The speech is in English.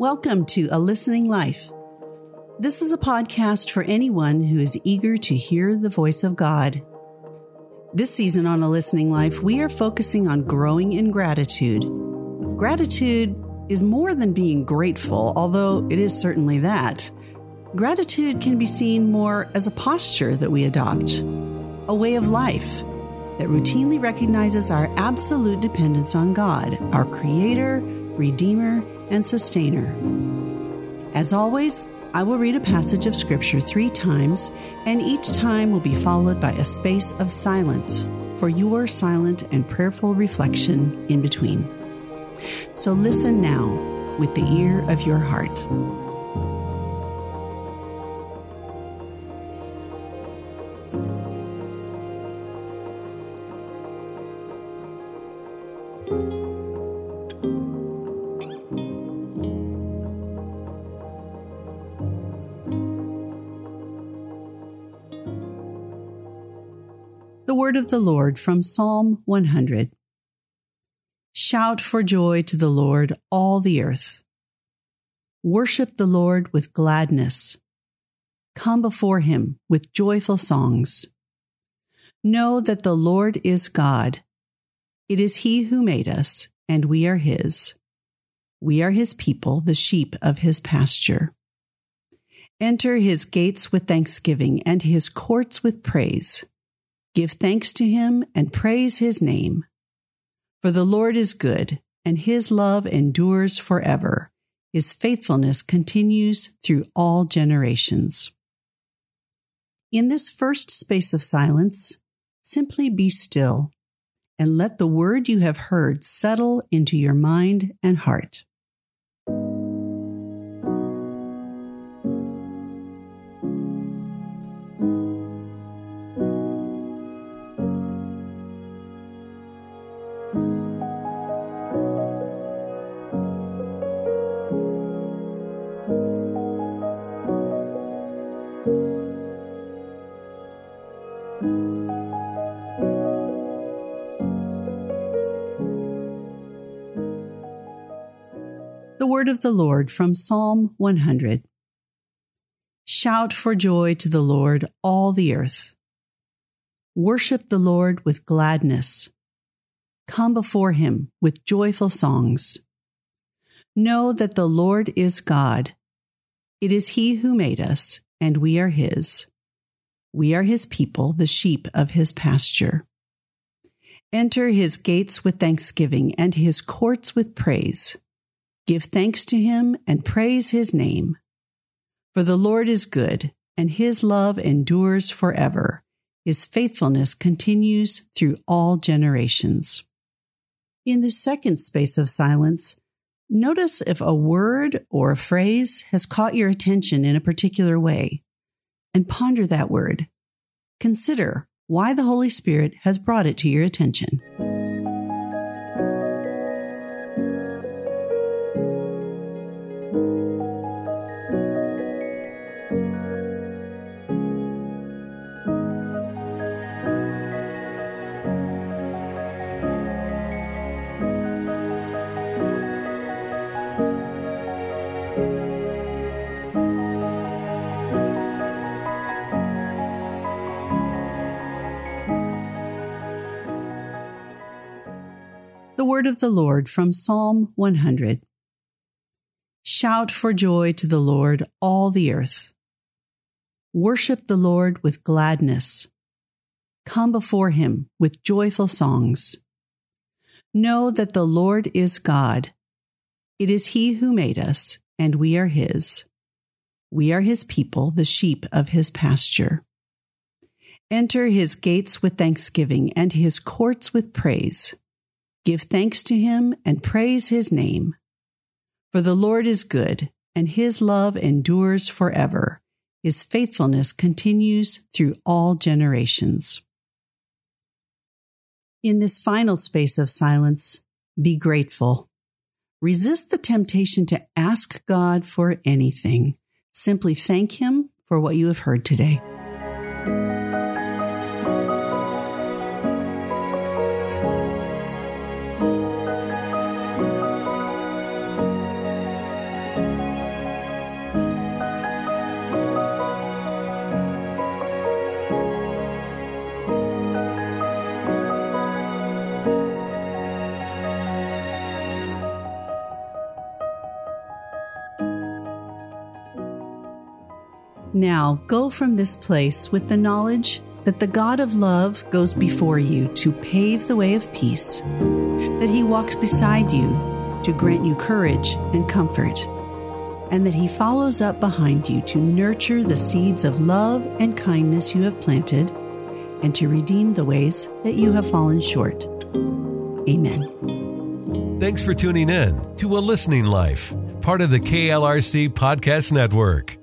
Welcome to A Listening Life. This is a podcast for anyone who is eager to hear the voice of God. This season on A Listening Life, we are focusing on growing in gratitude. Gratitude is more than being grateful, although it is certainly that. Gratitude can be seen more as a posture that we adopt, a way of life that routinely recognizes our absolute dependence on God, our Creator, Redeemer, and Sustainer. As always, I will read a passage of Scripture three times, and each time will be followed by a space of silence for your silent and prayerful reflection in between. So listen now with the ear of your heart. The word of the Lord from Psalm 100. Shout for joy to the Lord, all the earth. Worship the Lord with gladness. Come before him with joyful songs. Know that the Lord is God. It is he who made us, and we are his. We are his people, the sheep of his pasture. Enter his gates with thanksgiving and his courts with praise. Give thanks to him and praise his name. For the Lord is good, and his love endures forever. His faithfulness continues through all generations. In this first space of silence, simply be still and let the word you have heard settle into your mind and heart. The word of the Lord from Psalm 100. Shout for joy to the Lord, all the earth. Worship the Lord with gladness. Come before him with joyful songs. Know that the Lord is God. It is he who made us, and we are his. We are his people, the sheep of his pasture. Enter his gates with thanksgiving and his courts with praise. Give thanks to him and praise his name. For the Lord is good, and his love endures forever. His faithfulness continues through all generations. In the second space of silence, notice if a word or a phrase has caught your attention in a particular way, and ponder that word. Consider why the Holy Spirit has brought it to your attention. Word of the Lord from Psalm 100. Shout for joy to the Lord, all the earth. Worship the Lord with gladness. Come before him with joyful songs. Know that the Lord is God. It is he who made us, and we are his. We are his people, the sheep of his pasture. Enter his gates with thanksgiving and his courts with praise. Give thanks to him and praise his name. For the Lord is good, and his love endures forever. His faithfulness continues through all generations. In this final space of silence, be grateful. Resist the temptation to ask God for anything. Simply thank Him for what you have heard today. Now go from this place with the knowledge that the God of love goes before you to pave the way of peace, that he walks beside you to grant you courage and comfort, and that he follows up behind you to nurture the seeds of love and kindness you have planted and to redeem the ways that you have fallen short. Amen. Thanks for tuning in to A Listening Life, part of the KLRC Podcast Network.